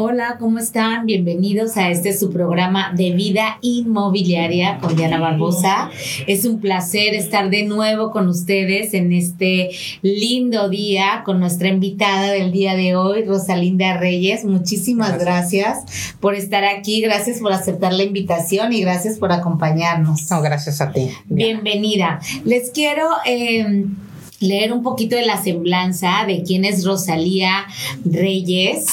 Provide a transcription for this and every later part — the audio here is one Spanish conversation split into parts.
Hola, ¿cómo están? Bienvenidos a este su programa de vida inmobiliaria con Diana Barbosa. Es un placer estar de nuevo con ustedes en este lindo día con nuestra invitada del día de hoy, Rosalinda Reyes. Muchísimas gracias, por estar aquí, gracias por aceptar la invitación y gracias por acompañarnos. No, gracias a ti. Bienvenida. Les quiero... Eh, leer un poquito de la semblanza de quién es Rosalía Reyes.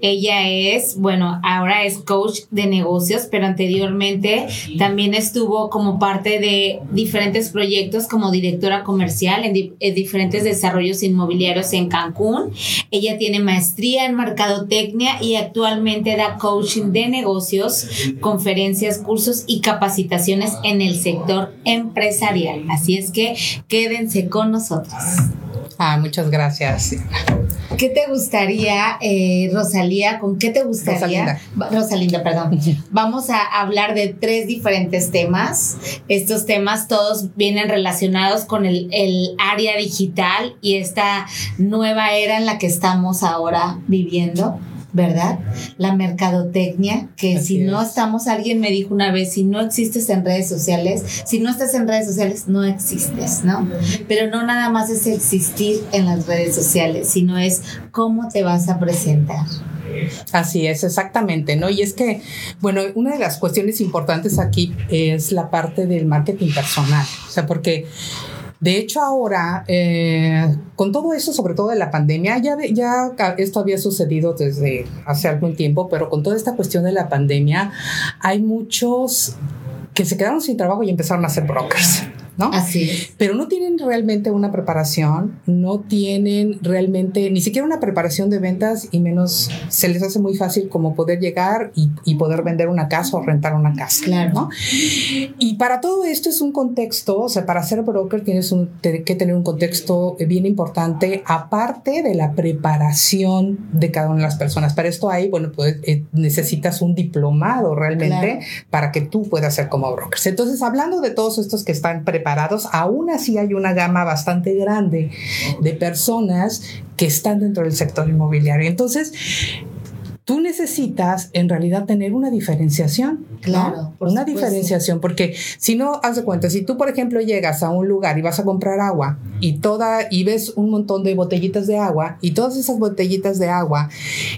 Ella es, bueno, ahora es coach de negocios, pero anteriormente también estuvo como parte de diferentes proyectos como directora comercial en, diferentes desarrollos inmobiliarios en Cancún. Ella tiene maestría en mercadotecnia y actualmente da coaching de negocios, conferencias, cursos y capacitaciones en el sector empresarial. Así es que quédense con nosotros. Ah, muchas gracias. ¿Qué te gustaría, eh, Rosalía? ¿Con qué te gustaría? Rosalinda. Rosalinda, perdón. Vamos a hablar de tres diferentes temas. Estos temas todos vienen relacionados con el, el área digital y esta nueva era en la que estamos ahora viviendo. ¿Verdad? La mercadotecnia, que si no estamos, alguien me dijo una vez, si no existes en redes sociales, si no estás en redes sociales, no existes, ¿no? Pero no nada más es existir en las redes sociales, sino es cómo te vas a presentar. Así es, exactamente, ¿no? Y es que, bueno, una de las cuestiones importantes aquí es la parte del marketing personal, o sea, porque de hecho, ahora, eh, con todo eso, sobre todo de la pandemia, ya, ya esto había sucedido desde hace algún tiempo, pero con toda esta cuestión de la pandemia, hay muchos que se quedaron sin trabajo y empezaron a hacer brokers. ¿No? Así Pero no tienen realmente una preparación, no tienen realmente ni siquiera una preparación de ventas y menos se les hace muy fácil como poder llegar y, poder vender una casa o rentar una casa. Claro. ¿no? Y para todo esto es un contexto, o sea, para ser broker tienes que tener un contexto bien importante, aparte de la preparación de cada una de las personas. Para esto hay, bueno, pues eh, necesitas un diplomado realmente para que tú puedas ser como brokers. Entonces, hablando de todos estos que están preparados, aún así hay una gama bastante grande de personas que están dentro del sector inmobiliario. Entonces, tú necesitas en realidad tener una diferenciación. Claro. Una diferenciación, porque si no, haz de cuenta, si tú, por ejemplo, llegas a un lugar y vas a comprar agua y toda, y ves un montón de botellitas de agua y todas esas botellitas de agua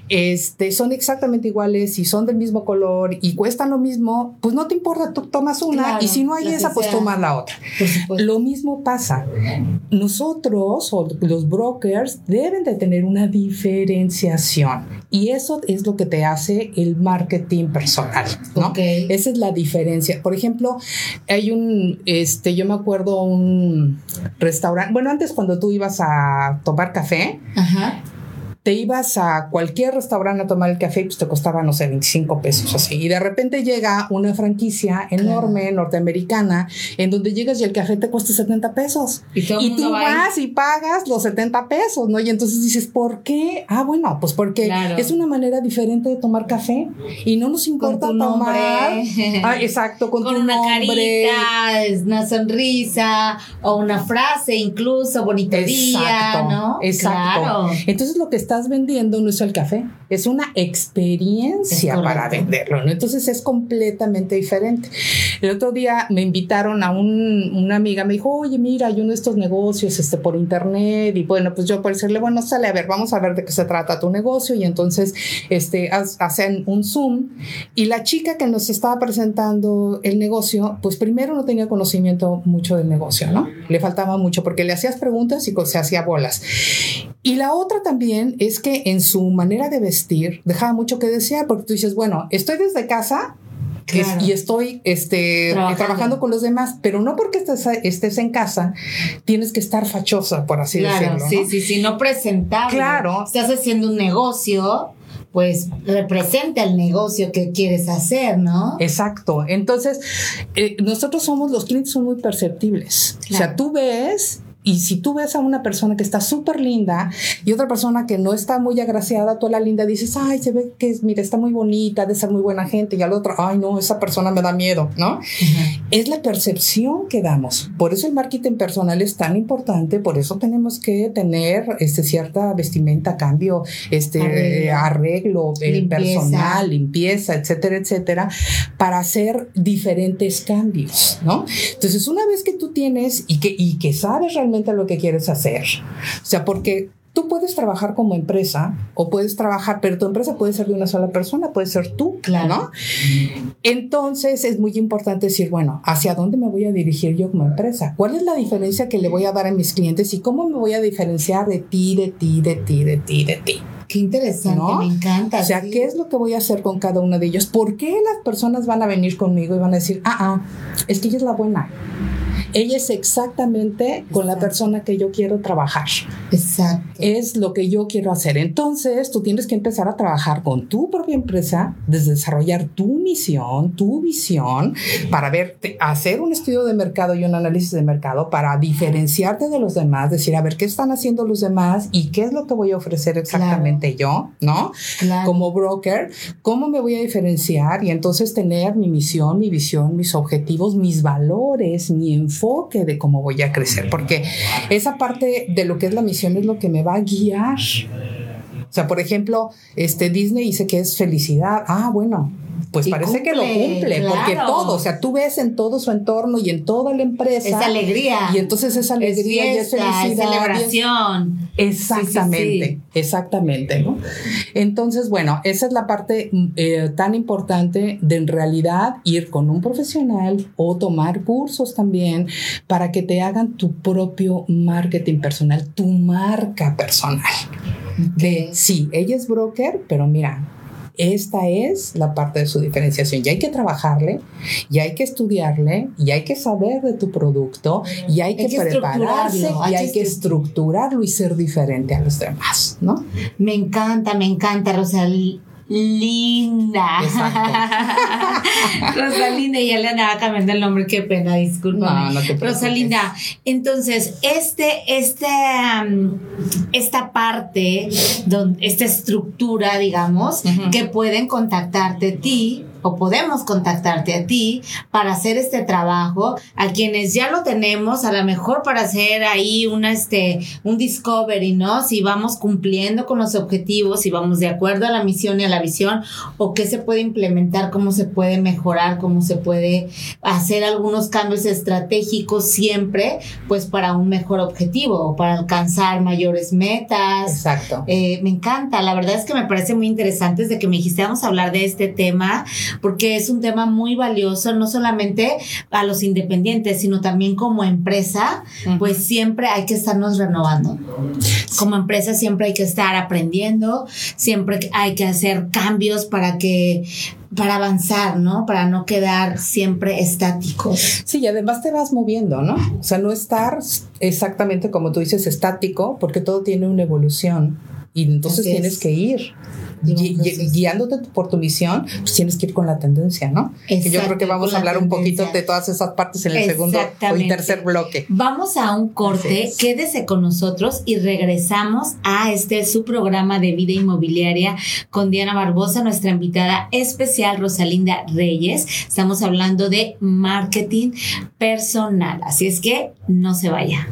este, son exactamente iguales y son del mismo color y cuestan lo mismo, pues no te importa, tú tomas una y si no hay esa, pues tomas la otra. Lo mismo pasa. Nosotros o los brokers deben de tener una diferenciación y eso es lo que te hace el marketing personal, ¿no? Esa es la diferencia. Por ejemplo, hay un, este, yo me acuerdo un restaurante, bueno, antes cuando tú ibas a tomar café, Ajá te ibas a cualquier restaurante a tomar el café, pues te costaba, no sé, 25 pesos así. Y de repente llega una franquicia enorme, norteamericana, en donde llegas y el café te cuesta 70 pesos. Y, tú vas y pagas los 70 pesos, ¿no? Y entonces dices, ¿por qué? Ah, bueno, pues porque es una manera diferente de tomar café y no nos importa con tu tomar. Ah, exacto, con, con tu una nombre. carita, una sonrisa o una frase incluso, bonito día, ¿no? Exacto. Entonces lo que está estás vendiendo no es el café, es una experiencia para venderlo, ¿no? Entonces es completamente diferente. El otro día me invitaron a un, una amiga, me dijo, oye, mira, hay uno de estos negocios este, por internet, y bueno, pues yo por decirle, bueno, sale a ver, vamos a ver de qué se trata tu negocio, y entonces este, hacen un Zoom, y la chica que nos estaba presentando el negocio, pues primero no tenía conocimiento mucho del negocio, ¿no? Le faltaba mucho porque le hacías preguntas y se hacía bolas. Y la otra también es que en su manera de vestir dejaba mucho que desear, porque tú dices, bueno, estoy desde casa, y estoy este, trabajando. con los demás, pero no porque estés, estés en casa, tienes que estar fachosa, por así decirlo. Sí, sí, sí, no presentable. Claro. Estás haciendo un negocio, pues representa el negocio que quieres hacer, ¿no? Exacto. Entonces, eh, nosotros somos, los clientes son muy perceptibles. O sea, tú ves Y si tú ves a una persona que está súper linda y otra persona que no está muy agraciada, tú a la linda dices, ay, se ve que, mira, está muy bonita, de ser muy buena gente, y al otro, ay, no, esa persona me da miedo, ¿no? Es la percepción que damos. Por eso el marketing personal es tan importante, por eso tenemos que tener este, cierta vestimenta, cambio, este, arreglo, eh, personal, limpieza, etcétera, etcétera, para hacer diferentes cambios, ¿no? Entonces, una vez que tú tienes y que, y que sabes realmente lo que quieres hacer. O sea, porque tú puedes trabajar como empresa o puedes trabajar, pero tu empresa puede ser de una sola persona, puede ser tú, claro. ¿no? Entonces es muy importante decir, bueno, ¿hacia dónde me voy a dirigir yo como empresa? ¿Cuál es la diferencia que le voy a dar a mis clientes y cómo me voy a diferenciar de ti, de ti, de ti, de ti, de ti? Qué interesante, me encanta. O sea, ¿qué es lo que voy a hacer con cada uno de ellos? ¿Por qué las personas van a venir conmigo y van a decir, ah, ah, es que ella es la buena? Ella es exactamente con la persona que yo quiero trabajar. Exacto. Es lo que yo quiero hacer. Entonces, tú tienes que empezar a trabajar con tu propia empresa, desde desarrollar tu misión, tu visión, para hacer un estudio de mercado y un análisis de mercado para diferenciarte de los demás, decir, a ver, ¿qué están haciendo los demás y qué es lo que voy a ofrecer exactamente yo, ¿no? Como broker, ¿cómo me voy a diferenciar? Y entonces tener mi misión, mi visión, mis objetivos, mis valores, mi enfoque enfoque de cómo voy a crecer, porque esa parte de lo que es la misión es lo que me va a guiar. O sea, por ejemplo, este Disney dice que es felicidad. Ah, bueno, pues parece que lo cumple, porque todo, o sea, tú ves en todo su entorno y en toda la empresa. Esa alegría. Y entonces esa alegría es y felicidad. celebración. exactamente, exactamente, ¿no? Entonces, bueno, esa es la parte eh, tan importante de en realidad ir con un profesional o tomar cursos también para que te hagan tu propio marketing personal, tu marca personal. De, sí, ella es broker, pero mira, esta es la parte de su diferenciación. Y hay que trabajarle, y hay que estudiarle, y hay que saber de tu producto, y hay, que, prepararse, y hay, que estructurarlo y ser diferente a los demás, ¿no? Me encanta, me encanta, Rosalía linda. Rosalinda, ya le andaba cambiando el nombre, qué pena, disculpa. No, Rosalinda, entonces, este, este, esta parte, donde, esta estructura, digamos, que pueden contactarte ti o podemos contactarte a ti para hacer este trabajo, a quienes ya lo tenemos, a lo mejor para hacer ahí una, este, un discovery, ¿no? Si vamos cumpliendo con los objetivos, si vamos de acuerdo a la misión y a la visión, o qué se puede implementar, cómo se puede mejorar, cómo se puede hacer algunos cambios estratégicos siempre, pues para un mejor objetivo o para alcanzar mayores metas. Exacto. Eh, me encanta, la verdad es que me parece muy interesante desde que me dijiste vamos a hablar de este tema porque es un tema muy valioso, no solamente a los independientes, sino también como empresa, pues siempre hay que estarnos renovando. Como empresa siempre hay que estar aprendiendo, siempre hay que hacer cambios para que para avanzar, ¿no? Para no quedar siempre estáticos. Sí, y además te vas moviendo, ¿no? O sea, no estar exactamente como tú dices, estático, porque todo tiene una evolución y entonces tienes que ir guiándote por tu misión, pues tienes que ir con la tendencia, ¿no? Que yo creo que vamos a hablar un poquito de todas esas partes en el segundo o tercer bloque. Vamos a un corte, quédese con nosotros y regresamos a este su programa de vida inmobiliaria con Diana Barbosa, nuestra invitada especial Rosalinda Reyes. Estamos hablando de marketing personal, así es que no se vaya.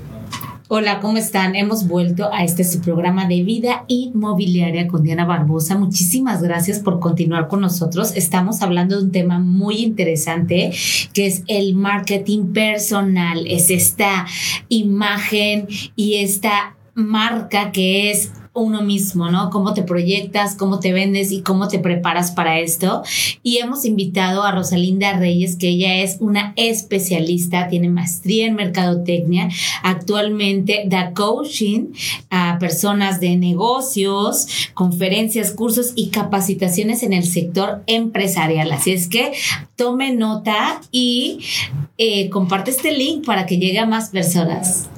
Hola, ¿cómo están? Hemos vuelto a este su programa de vida inmobiliaria con Diana Barbosa. Muchísimas gracias por continuar con nosotros. Estamos hablando de un tema muy interesante que es el marketing personal. Es esta imagen y esta marca que es uno mismo, ¿no? Cómo te proyectas, cómo te vendes y cómo te preparas para esto. Y hemos invitado a Rosalinda Reyes, que ella es una especialista, tiene maestría en mercadotecnia, actualmente da coaching a personas de negocios, conferencias, cursos y capacitaciones en el sector empresarial. Así es que tome nota y eh, comparte este link para que llegue a más personas.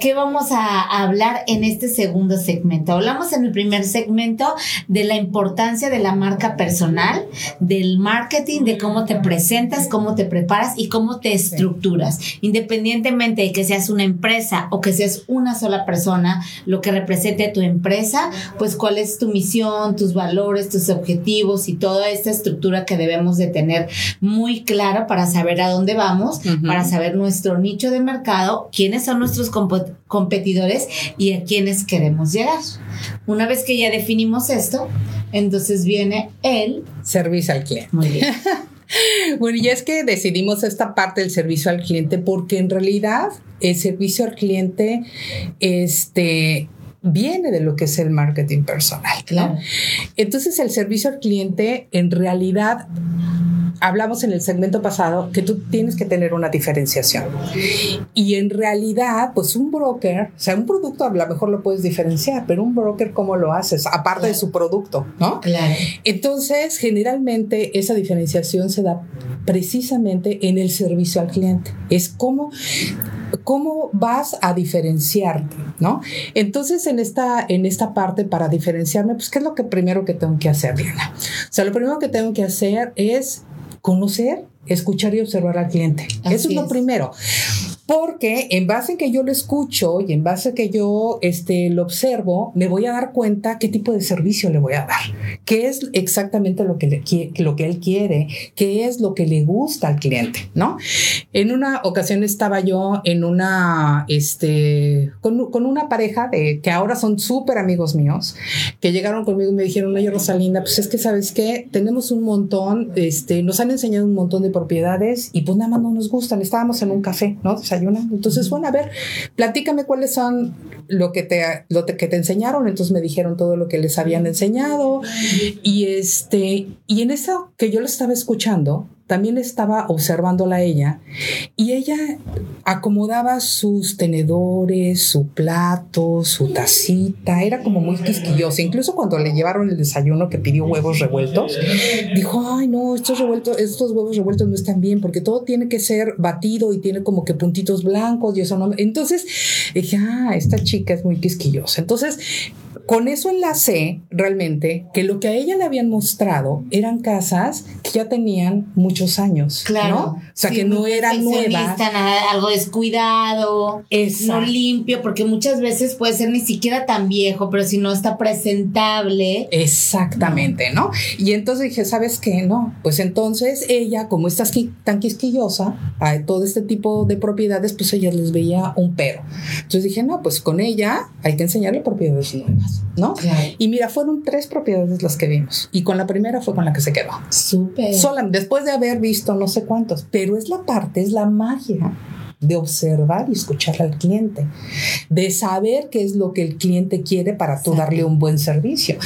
¿Qué vamos a, hablar en este segundo segmento? Hablamos en el primer segmento de la importancia de la marca personal, del marketing, de cómo te presentas, cómo te preparas y cómo te estructuras. Independientemente de que seas una empresa o que seas una sola persona, lo que represente tu empresa, pues cuál es tu misión, tus valores, tus objetivos y toda esta estructura que debemos de tener muy clara para saber a dónde vamos, para saber nuestro nicho de mercado, quiénes son nuestros competidores y a quiénes queremos llegar. Una vez que ya definimos esto, entonces viene el servicio al cliente. Muy bien. Bueno, y es que decidimos esta parte del servicio al cliente porque en realidad el servicio al cliente este, viene de lo que es el marketing personal. Claro. Entonces el servicio al cliente en realidad hablamos en el segmento pasado que tú tienes que tener una diferenciación. Y en realidad, pues un broker, o sea, un producto a lo mejor lo puedes diferenciar, pero un broker, ¿cómo lo haces? Aparte de su producto, ¿no? Claro. Entonces, generalmente esa diferenciación se da precisamente en el servicio al cliente. Es como cómo vas a diferenciarte, ¿no? Entonces, en esta, en esta parte, para diferenciarme, pues, ¿qué es lo que primero que tengo que hacer, Diana? O sea, lo primero que tengo que hacer es conocer, escuchar y observar al cliente. Eso es lo primero. Porque en base en que yo lo escucho y en base a que yo este, lo observo, me voy a dar cuenta qué tipo de servicio le voy a dar, qué es exactamente lo que, le, lo que él quiere, qué es lo que le gusta al cliente, ¿no? En una ocasión estaba yo en una, este, con, con una pareja de, que ahora son súper amigos míos, que llegaron conmigo y me dijeron, oye Rosalinda, pues es que sabes qué, tenemos un montón, este, nos han enseñado un montón de propiedades y pues nada más no nos gustan, estábamos en un café, ¿no? Entonces, bueno, a ver, platícame cuáles son lo que te, lo que te enseñaron. Entonces me dijeron todo lo que les habían enseñado. Y este, y en eso que yo lo estaba escuchando, también estaba observándola a ella y ella acomodaba sus tenedores, su plato, su tacita, era como muy quisquillosa. Incluso cuando le llevaron el desayuno que pidió huevos revueltos, dijo, ay no, estos revueltos, estos huevos revueltos no están bien porque todo tiene que ser batido y tiene como que puntitos blancos y eso no. Entonces dije, ah, esta chica es muy quisquillosa. Entonces con eso enlacé realmente que lo que a ella le habían mostrado eran casas que ya tenían muchos años. Claro. ¿no? O sea, que no eran nuevas. Nada, algo descuidado, no limpio, porque muchas veces puede ser ni siquiera tan viejo, pero si no está presentable. Exactamente, ¿no? Y entonces dije, ¿sabes qué? No, pues entonces ella, como está tan quisquillosa a todo este tipo de propiedades, pues ella les veía un pero. Entonces dije, no, pues con ella hay que enseñarle propiedades nuevas. ¿no? Y mira, fueron tres propiedades las que vimos. Y con la primera fue con la que se quedó. Súper. después de haber visto no sé cuántos. Pero es la parte, es la magia de observar y escuchar al cliente, de saber qué es lo que el cliente quiere para tú darle un buen servicio.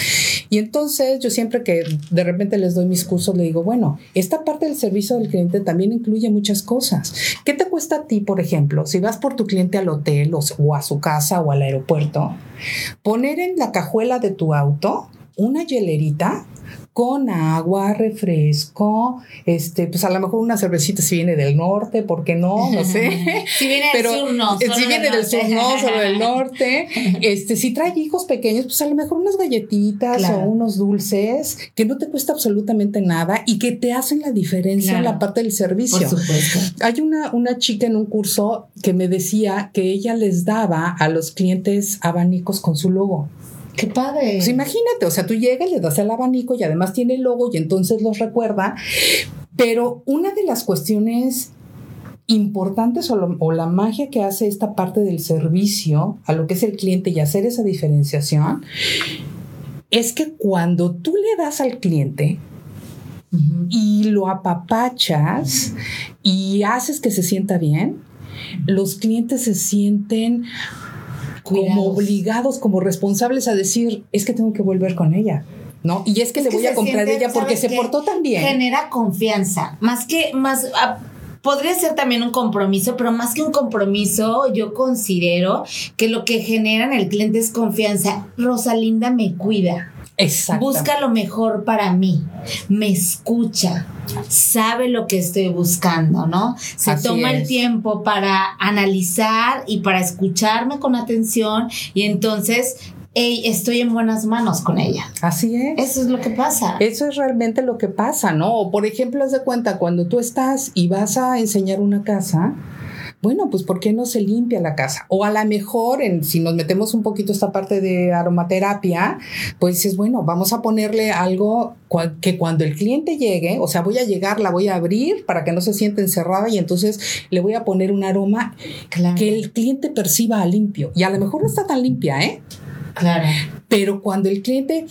Y entonces yo siempre que de repente les doy mis cursos, le digo, bueno, esta parte del servicio del cliente también incluye muchas cosas. ¿Qué te cuesta a ti, por ejemplo, si vas por tu cliente al hotel o, a su casa o al aeropuerto, poner en la cajuela de tu auto una hielerita con agua, refresco, este, pues a lo mejor una cervecita si viene del norte, ¿por qué no? No sé. si viene del sur, no. Si viene del sur, no, solo del norte. Este, si trae hijos pequeños, pues a lo mejor unas galletitas o unos dulces que no te cuesta absolutamente nada y que te hacen la diferencia en la parte del servicio. Por supuesto. Hay una, una chica en un curso que me decía que ella les daba a los clientes abanicos con su logo. Qué padre. Pues imagínate, o sea, tú llegas, le das el abanico y además tiene el logo y entonces los recuerda. Pero una de las cuestiones importantes o, la magia que hace esta parte del servicio a lo que es el cliente y hacer esa diferenciación es que cuando tú le das al cliente y lo apapachas y haces que se sienta bien, los clientes se sienten como obligados, como responsables a decir, es que tengo que volver con ella. ¿no? Y es que le voy a comprar de ella porque se portó tan bien. Genera confianza, más que, más, ah, podría ser también un compromiso, pero más que un compromiso, yo considero que lo que genera en el cliente es confianza. Rosalinda me cuida. Busca lo mejor para mí, me escucha, sabe lo que estoy buscando, ¿no? Se toma el tiempo para analizar y para escucharme con atención y entonces estoy en buenas manos con ella. Así es. Eso es lo que pasa. Eso es realmente lo que pasa, ¿no? por ejemplo, haz de cuenta, cuando tú estás y vas a enseñar una casa, bueno, pues ¿por qué no se limpia la casa? O a lo mejor, en, si nos metemos un poquito esta parte de aromaterapia, pues dices, bueno, vamos a ponerle algo que cuando el cliente llegue, o sea, voy a llegar, la voy a abrir para que no se sienta encerrada y entonces le voy a poner un aroma que el cliente perciba limpio. Y a lo mejor no está tan limpia, ¿eh? Claro. Pero cuando el cliente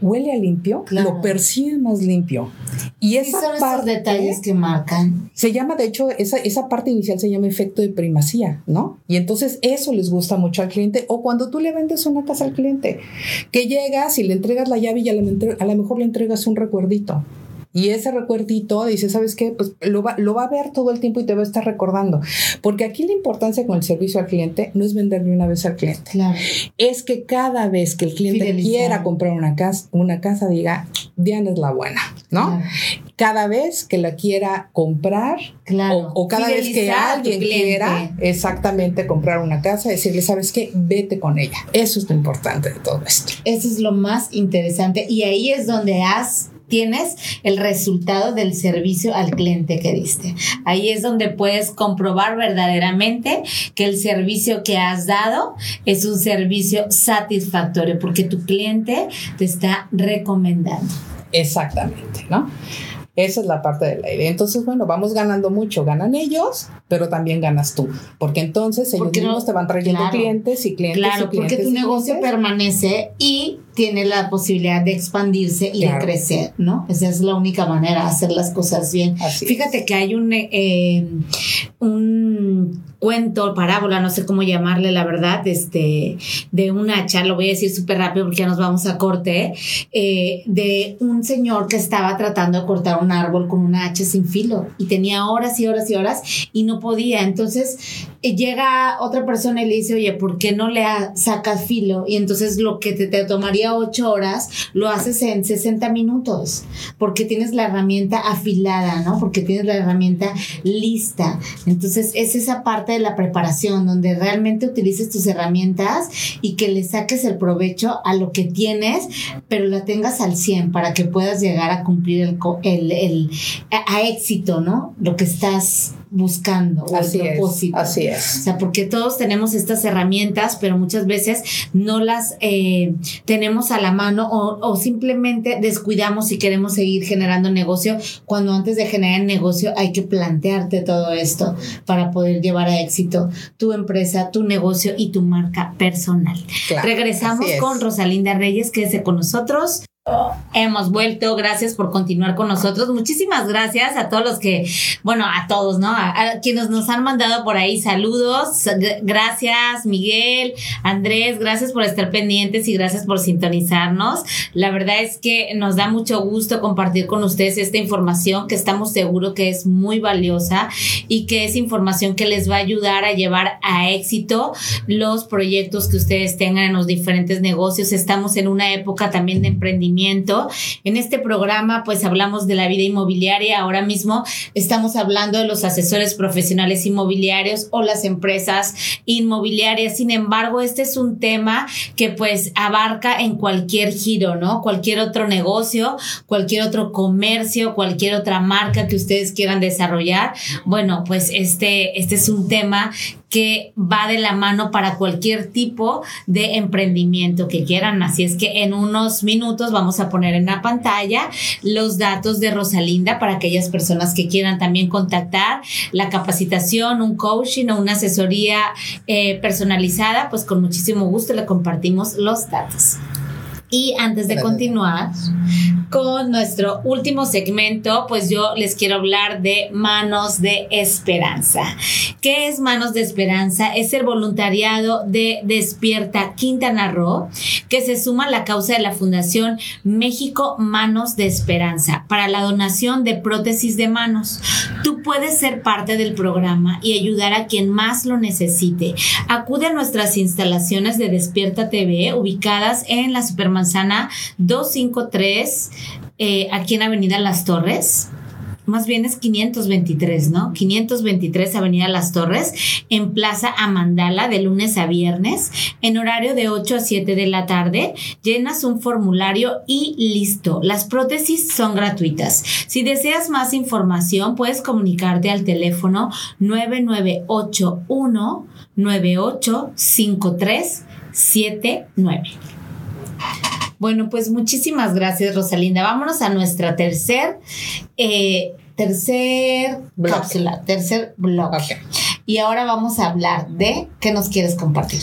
huele a limpio, lo percibe más limpio. Y esa son parte, detalles que marcan. Se llama, de hecho, esa, esa parte inicial se llama efecto de primacía, ¿no? Y entonces eso les gusta mucho al cliente. O cuando tú le vendes una casa al cliente, que llegas y le entregas la llave y a lo mejor le entregas un recuerdito. Y ese recuerdito dice, ¿sabes qué? Pues lo va, lo va a ver todo el tiempo y te va a estar recordando. Porque aquí la importancia con el servicio al cliente no es venderle una vez al cliente. Es que cada vez que el cliente quiera comprar una casa, una casa diga, Diana es la buena, ¿no? Cada vez que la quiera comprar o, cada vez que alguien quiera exactamente comprar una casa, decirle, ¿sabes qué? Vete con ella. Eso es lo importante de todo esto. Eso es lo más interesante. Y ahí es donde has tienes el resultado del servicio al cliente que diste. Ahí es donde puedes comprobar verdaderamente que el servicio que has dado es un servicio satisfactorio porque tu cliente te está recomendando. Exactamente, ¿no? Esa es la parte de la idea. Entonces, bueno, vamos ganando mucho. Ganan ellos, pero también ganas tú. Porque entonces ellos mismos te van trayendo clientes y clientes. Claro, porque tu negocio permanece y tiene la posibilidad de expandirse y de crecer, ¿no? Esa es la única manera de hacer las cosas bien. Fíjate que hay un, eh, un cuento, parábola, no sé cómo llamarle, la verdad, este, de un hacha, lo voy a decir súper rápido porque ya nos vamos a corte, eh, de un señor que estaba tratando de cortar un árbol con una hacha sin filo y tenía horas y horas y horas y no podía. Entonces eh, llega otra persona y le dice, oye, ¿por qué no le sacas filo? Y entonces lo que te, te tomaría ocho horas, lo haces en 60 minutos, porque tienes la herramienta afilada, ¿no? Porque tienes la herramienta lista. Entonces, es esa parte de la preparación donde realmente utilices tus herramientas y que le saques el provecho a lo que tienes, pero la tengas al 100 para que puedas llegar a cumplir el, el, el a éxito, ¿no? Lo que estás buscando o así propósito. así es. O sea, porque todos tenemos estas herramientas, pero muchas veces no las eh, tenemos a la mano o, o, simplemente descuidamos y queremos seguir generando negocio cuando antes de generar negocio hay que plantearte todo esto para poder llevar a éxito tu empresa, tu negocio y tu marca personal. Regresamos con Rosalinda Reyes, que es con nosotros. Hemos vuelto, gracias por continuar con nosotros. Muchísimas gracias a todos los que, bueno, a todos, ¿no? A, quienes nos han mandado por ahí saludos. Gracias, Miguel, Andrés, gracias por estar pendientes y gracias por sintonizarnos. La verdad es que nos da mucho gusto compartir con ustedes esta información que estamos seguros que es muy valiosa y que es información que les va a ayudar a llevar a éxito los proyectos que ustedes tengan en los diferentes negocios. Estamos en una época también de emprendimiento en este programa pues hablamos de la vida inmobiliaria, ahora mismo estamos hablando de los asesores profesionales inmobiliarios o las empresas inmobiliarias. Sin embargo, este es un tema que pues abarca en cualquier giro, ¿no? Cualquier otro negocio, cualquier otro comercio, cualquier otra marca que ustedes quieran desarrollar. Bueno, pues este, este es un tema que va de la mano para cualquier tipo de emprendimiento que quieran. Así es que en unos minutos vamos a poner en la pantalla los datos de Rosalinda para aquellas personas que quieran también contactar la capacitación, un coaching o una asesoría eh, personalizada, pues con muchísimo gusto le compartimos los datos. Y antes de continuar, con nuestro último segmento, pues yo les quiero hablar de Manos de Esperanza. ¿Qué es Manos de Esperanza? Es el voluntariado de Despierta Quintana Roo, que se suma a la causa de la Fundación México Manos de Esperanza para la donación de prótesis de manos. Tú puedes ser parte del programa y ayudar a quien más lo necesite. Acude a nuestras instalaciones de Despierta TV ubicadas en la Supermanzana 253 eh, aquí en Avenida Las Torres más bien es 523, ¿no? 523 Avenida Las Torres, en Plaza Amandala, de lunes a viernes, en horario de 8 a 7 de la tarde. Llenas un formulario y listo. Las prótesis son gratuitas. Si deseas más información, puedes comunicarte al teléfono 9981 985379. Bueno, pues muchísimas gracias, Rosalinda. Vámonos a nuestra tercer, eh, tercer cápsula, tercer bloque. Y ahora vamos a hablar de qué nos quieres compartir.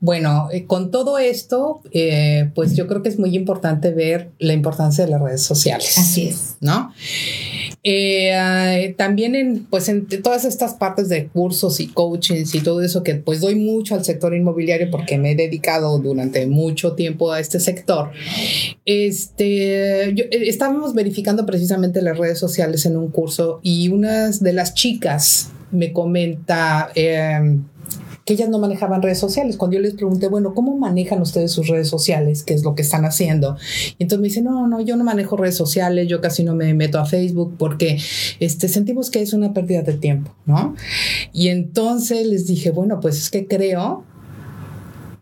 Bueno, eh, con todo esto, eh, pues yo creo que es muy importante ver la importancia de las redes sociales. Así es. ¿No? Eh, también en, pues en todas estas partes de cursos y coachings y todo eso que pues doy mucho al sector inmobiliario porque me he dedicado durante mucho tiempo a este sector. Este, estábamos verificando precisamente las redes sociales en un curso y una de las chicas me comenta, que ellas no manejaban redes sociales. Cuando yo les pregunté, bueno, ¿cómo manejan ustedes sus redes sociales? ¿Qué es lo que están haciendo? Y entonces me dice, no, no, yo no manejo redes sociales, yo casi no me meto a Facebook porque este, sentimos que es una pérdida de tiempo, ¿no? Y entonces les dije, bueno, pues es que creo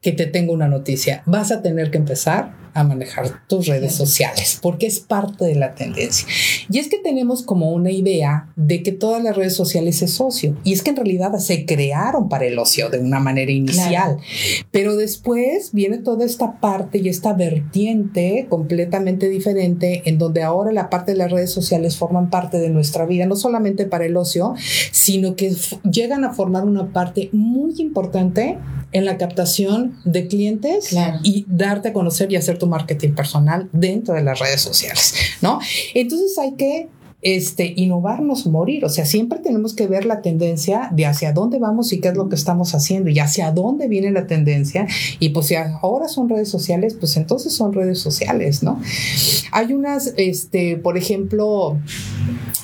que te tengo una noticia. Vas a tener que empezar a manejar tus redes sociales, porque es parte de la tendencia. Y es que tenemos como una idea de que todas las redes sociales es ocio, y es que en realidad se crearon para el ocio de una manera inicial, pero después viene toda esta parte y esta vertiente completamente diferente, en donde ahora la parte de las redes sociales forman parte de nuestra vida, no solamente para el ocio, sino que llegan a formar una parte muy importante en la captación de clientes y darte a conocer y hacer tu marketing personal dentro de las redes sociales, ¿no? Entonces hay que este, innovarnos, morir. O sea, siempre tenemos que ver la tendencia de hacia dónde vamos y qué es lo que estamos haciendo y hacia dónde viene la tendencia. Y pues si ahora son redes sociales, pues entonces son redes sociales, ¿no? Hay unas, este, por ejemplo,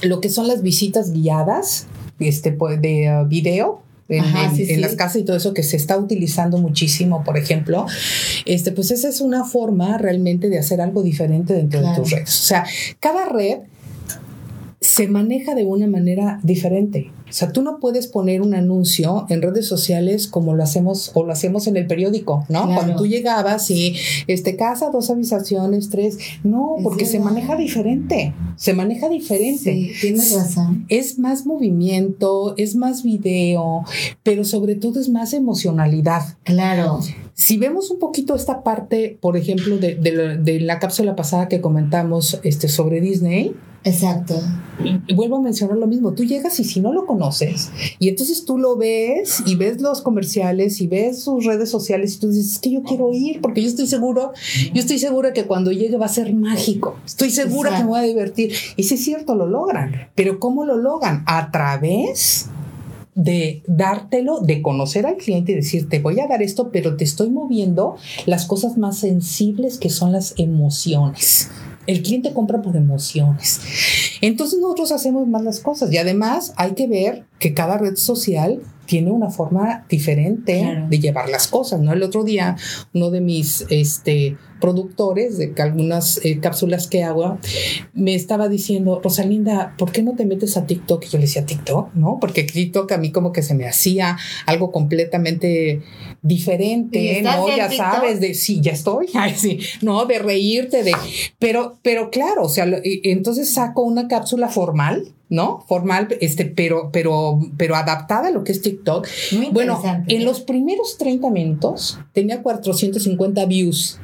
lo que son las visitas guiadas, este, pues, de uh, video en, las casas y todo eso que se está utilizando muchísimo, por ejemplo, este, pues esa es una forma realmente de hacer algo diferente dentro de tus redes. O sea, cada red se maneja de una manera diferente. O sea, tú no puedes poner un anuncio en redes sociales como lo hacemos o lo hacemos en el periódico, ¿no? Cuando tú llegabas y este casa, dos avisaciones, tres. No, porque se maneja diferente. Se maneja diferente. Sí, tienes razón. Es más movimiento, es más video, pero sobre todo es más emocionalidad. Claro. Si vemos un poquito esta parte, por ejemplo, de, de la cápsula pasada que comentamos este, sobre Disney, Exacto. Y vuelvo a mencionar lo mismo, tú llegas y si no lo conoces, y entonces tú lo ves y ves los comerciales y ves sus redes sociales y tú dices, es que yo quiero ir porque yo estoy seguro, yo estoy segura que cuando llegue va a ser mágico, estoy segura que me voy a divertir. Y si es cierto, lo logran, pero ¿cómo lo logran? A través de dártelo, de conocer al cliente y decir, te voy a dar esto, pero te estoy moviendo las cosas más sensibles que son las emociones. El cliente compra por emociones. Entonces nosotros hacemos más las cosas y además hay que ver que cada red social tiene una forma diferente de llevar las cosas, ¿no? El otro día uno de mis este productores de algunas eh, cápsulas que hago, me estaba diciendo, Rosalinda, ¿por qué no te metes a TikTok? Y yo le decía, TikTok, ¿no? Porque TikTok a mí como que se me hacía algo completamente diferente, ¿no? Ya sabes, de sí, ya estoy, Ay, sí, no, de reírte, de, pero, pero claro, o sea, entonces saco una cápsula formal, ¿no? Formal, este, pero, pero, pero adaptada a lo que es TikTok. bueno, en los primeros 30 minutos tenía 450 views.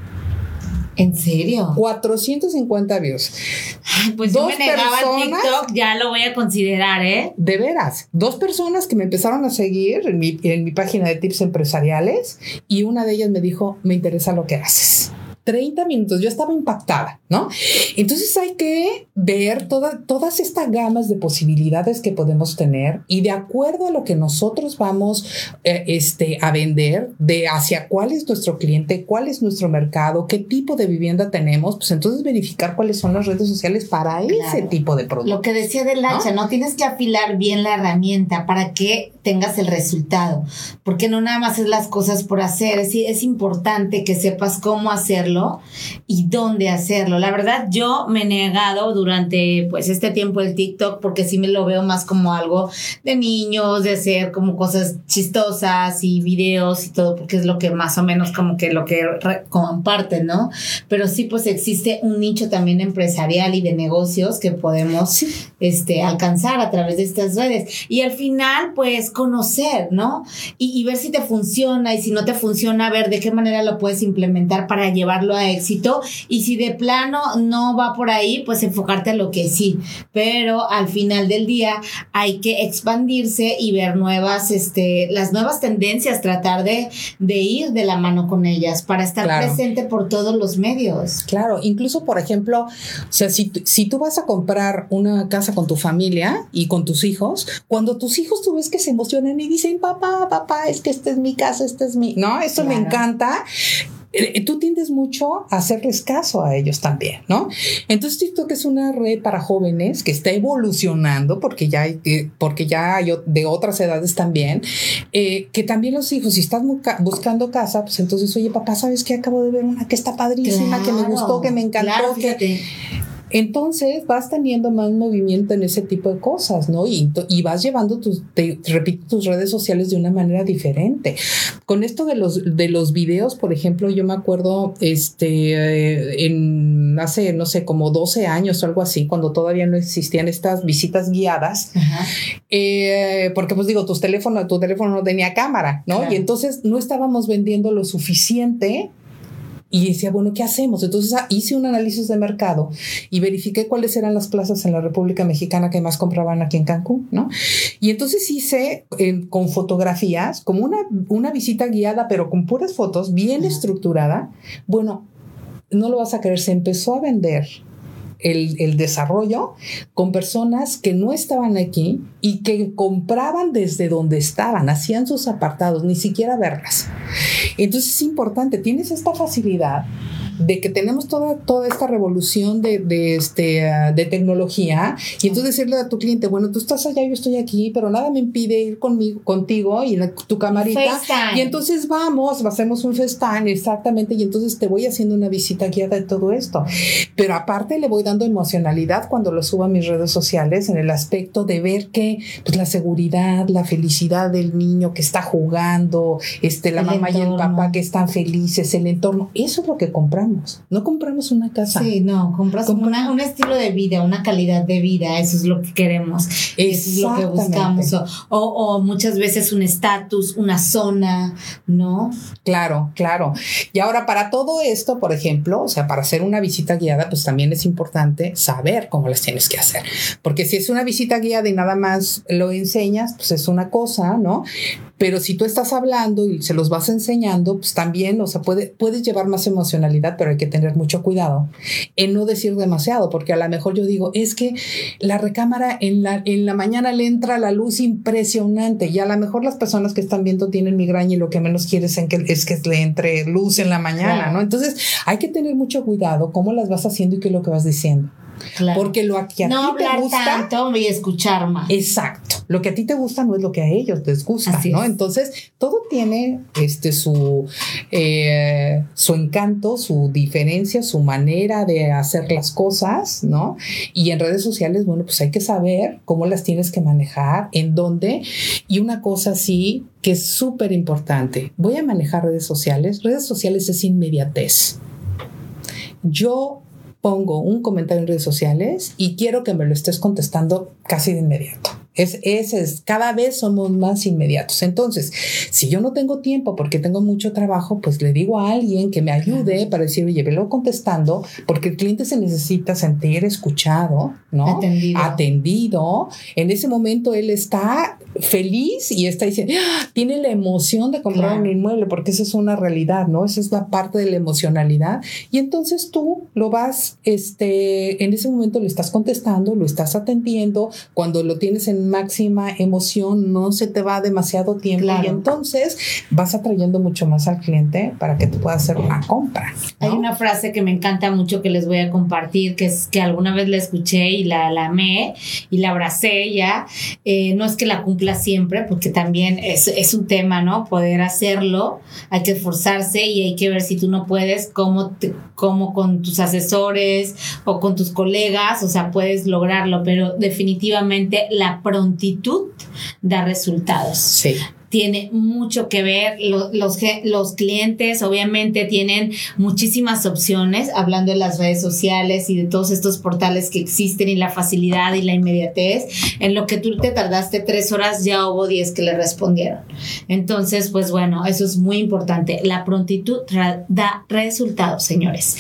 ¿En serio? 450 views. pues dos yo me personas, TikTok, ya lo voy a considerar, ¿eh? De veras. Dos personas que me empezaron a seguir en mi, en mi página de tips empresariales y una de ellas me dijo, me interesa lo que haces 30 minutos, yo estaba impactada, ¿no? Entonces hay que ver todas estas gamas de posibilidades que podemos tener y de acuerdo a lo que nosotros vamos eh, este, a vender, de hacia cuál es nuestro cliente, cuál es nuestro mercado, qué tipo de vivienda tenemos, pues entonces verificar cuáles son las redes sociales para ese tipo de producto. Lo que decía del hacha, ¿no? Tienes que afilar bien la herramienta para que tengas el resultado, porque no nada más es las cosas por hacer, es, es importante que sepas cómo hacerlo y dónde hacerlo. La verdad, yo me he negado durante pues este tiempo el TikTok porque sí me lo veo más como algo de niños, de hacer como cosas chistosas y videos y todo, porque es lo que más o menos como que lo que comparten, ¿no? Pero sí, pues existe un nicho también empresarial y de negocios que podemos este, alcanzar a través de estas redes. Y al final, pues conocer, ¿no? Y, y ver si te funciona y si no te funciona, ver de qué manera lo puedes implementar para llevarlo a éxito. Y si de plano no va por ahí, pues enfocarte a lo que sí, pero al final del día hay que expandirse y ver nuevas, este, las nuevas tendencias, tratar de, de ir de la mano con ellas para estar presente por todos los medios. Claro, incluso por ejemplo, o sea, si, si tú vas a comprar una casa con tu familia y con tus hijos, cuando tus hijos tú ves que se emocionan y dicen, papá, papá, es que esta es mi casa, esta es mi, no, eso me encanta tú tiendes mucho a hacerles caso a ellos también, ¿no? Entonces TikTok es una red para jóvenes que está evolucionando porque ya hay, eh, porque ya hay de otras edades también, eh, que también los hijos, si estás buscando casa, pues entonces, oye, papá, ¿sabes qué? Acabo de ver una que está padrísima, que me gustó, que me encantó, que entonces vas teniendo más movimiento en ese tipo de cosas, ¿no? Y, y vas llevando tus, te, repito, tus redes sociales de una manera diferente. Con esto de los, de los videos, por ejemplo, yo me acuerdo, este, eh, en hace, no sé, como 12 años o algo así, cuando todavía no existían estas visitas guiadas, eh, porque pues digo, tus teléfonos, tu teléfono no tenía cámara, ¿no? Y entonces no estábamos vendiendo lo suficiente y decía, bueno, ¿qué hacemos? Entonces ah, hice un análisis de mercado y verifiqué cuáles eran las plazas en la República Mexicana que más compraban aquí en Cancún, ¿no? Y entonces hice con fotografías, como una, una visita guiada, pero con puras fotos, bien estructurada. Bueno, no lo vas a creer, se empezó a vender el, desarrollo con personas que no estaban aquí y que compraban desde donde estaban, hacían sus apartados, ni siquiera verlas. Entonces es importante, tienes esta facilidad de que tenemos toda, toda esta revolución de, de, este, ah, de tecnología y entonces decirle a tu cliente, bueno, tú estás allá, yo estoy aquí, pero nada me impide ir conmigo, contigo y tu camarita y entonces vamos, hacemos un FaceTime, exactamente, y entonces te voy haciendo una visita guiada de todo esto. Pero aparte le voy dando emocionalidad cuando lo subo a mis redes sociales en el aspecto de ver que pues, la seguridad, la felicidad del niño que está jugando, este, la mamá y el papá que están felices, el entorno, eso es lo que compramos no compramos una casa. Sí, no, compras un estilo de vida, una calidad de vida, eso es lo que queremos, eso es lo que buscamos. O, muchas veces un estatus, una zona, ¿no? Claro, claro. Y ahora para todo esto, por ejemplo, o sea, para hacer una visita guiada, pues también es importante saber cómo las tienes que hacer. Porque si es una visita guiada y nada más lo enseñas, pues es una cosa, ¿no? Pero si tú estás hablando y se los vas enseñando, pues también, o sea, puede, puedes llevar más emocionalidad, pero hay que tener mucho cuidado en no decir demasiado, porque a lo mejor yo digo, es que la recámara en la, en la mañana le entra la luz impresionante y a lo mejor las personas que están viendo tienen migraña y lo que menos quieres es que, es que le entre luz en la mañana, ¿no? Entonces hay que tener mucho cuidado cómo las vas haciendo y qué es lo que vas diciendo. Porque lo que a no ti te gusta. tanto y escuchar más. Exacto. Lo que a ti te gusta no es lo que a ellos les gusta, ¿no? Entonces, todo tiene este su, eh, su encanto, su diferencia, su manera de hacer las cosas, ¿no? Y en redes sociales, bueno, pues hay que saber cómo las tienes que manejar, en dónde. Y una cosa sí que es súper importante. Voy a manejar redes sociales. Redes sociales es inmediatez. Yo pongo un comentario en redes sociales y quiero que me lo estés contestando casi de inmediato. Es, ese es, cada vez somos más inmediatos. Entonces, si yo no tengo tiempo porque tengo mucho trabajo, pues le digo a alguien que me ayude para decir, oye, velo contestando, porque el cliente se necesita sentir escuchado, ¿no? Atendido. Atendido. En ese momento él está feliz y está diciendo, ¡Ah! tiene la emoción de comprar Claro. un inmueble, porque esa es una realidad, ¿no? Esa es la parte de la emocionalidad. Y entonces tú lo vas, este, en ese momento lo estás contestando, lo estás atendiendo, cuando lo tienes en máxima emoción, no se te va demasiado tiempo Claro. y entonces vas atrayendo mucho más al cliente para que tú puedas hacer una compra. ¿no? Hay una frase que me encanta mucho que les voy a compartir, que es que alguna vez la escuché y la, la amé y la abracé ya. Eh, no es que la cumpla siempre, porque también es, es un tema, ¿no? Poder hacerlo, hay que esforzarse y hay que ver si tú no puedes, cómo, te- cómo con tus asesores o con tus colegas, o sea, puedes lograrlo, pero definitivamente la prontitud da resultados Sí. tiene mucho que ver. Lo- Los, los clientes obviamente tienen muchísimas opciones, hablando de las redes sociales y de todos estos portales que existen y la facilidad y la inmediatez. En lo que tú te tardaste tres horas, ya hubo diez que le respondieron. Entonces, pues bueno, eso es muy importante. La prontitud da resultados, señores.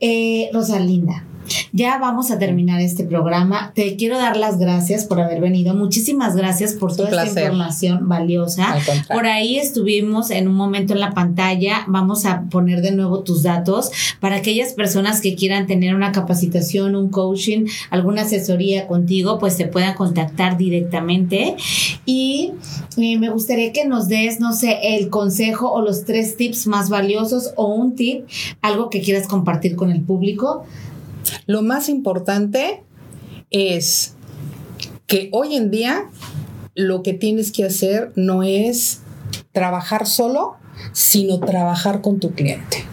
Eh, Rosalinda. Ya vamos a terminar este programa. Te quiero dar las gracias por haber venido. Muchísimas gracias por toda esta información valiosa. Por ahí estuvimos en un momento en la pantalla. Vamos a poner de nuevo tus datos para aquellas personas que quieran tener una capacitación, un coaching, alguna asesoría contigo, pues te puedan contactar directamente. Y eh, me gustaría que nos des, no sé, el consejo o los tres tips más valiosos o un tip, algo que quieras compartir con el público. Lo más importante es que hoy en día lo que tienes que hacer no es trabajar solo, sino trabajar con tu cliente.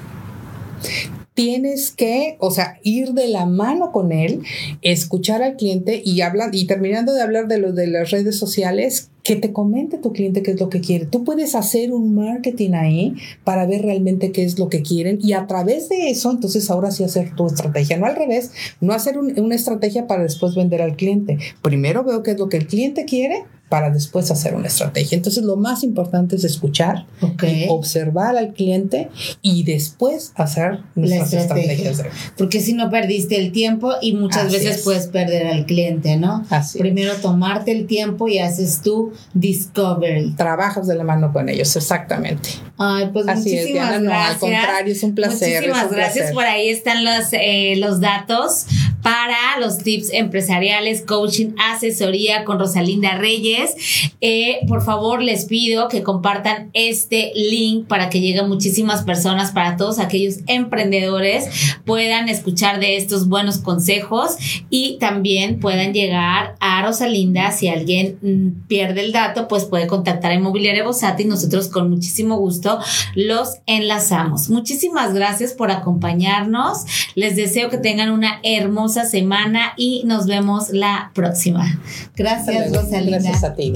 Tienes que, o sea, ir de la mano con él, escuchar al cliente y hablan y terminando de hablar de de las redes sociales, que te comente tu cliente qué es lo que quiere. Tú puedes hacer un marketing ahí para ver realmente qué es lo que quieren y a través de eso, entonces ahora sí hacer tu estrategia, no al revés, no hacer un- una estrategia para después vender al cliente. Primero veo qué es lo que el cliente quiere para después hacer una estrategia. Entonces lo más importante es escuchar, Ok. observar al cliente y después hacer nuestras estrategia. estrategias. de- Porque si no perdiste el tiempo y muchas Así veces es. puedes perder al cliente, ¿no? Así es. Primero tomarte el tiempo y haces tu discovery. Trabajas de la mano con ellos, exactamente. Ay, pues Así es, Diana, no, al contrario, es un placer. Muchísimas es un gracias. placer. Por ahí están los, eh, los datos para los tips empresariales, coaching, asesoría con Rosalinda Reyes. Eh, por favor, les pido que compartan este link para que lleguen muchísimas personas, para todos aquellos emprendedores puedan escuchar de estos buenos consejos y también puedan llegar a Rosalinda. Si alguien mm, pierde el dato, pues puede contactar a Inmobiliaria Bosati y nosotros con muchísimo gusto los enlazamos. Muchísimas gracias por acompañarnos. Les deseo que tengan una hermosa semana y nos vemos la próxima. Gracias, Rosalinda. Gracias a ti.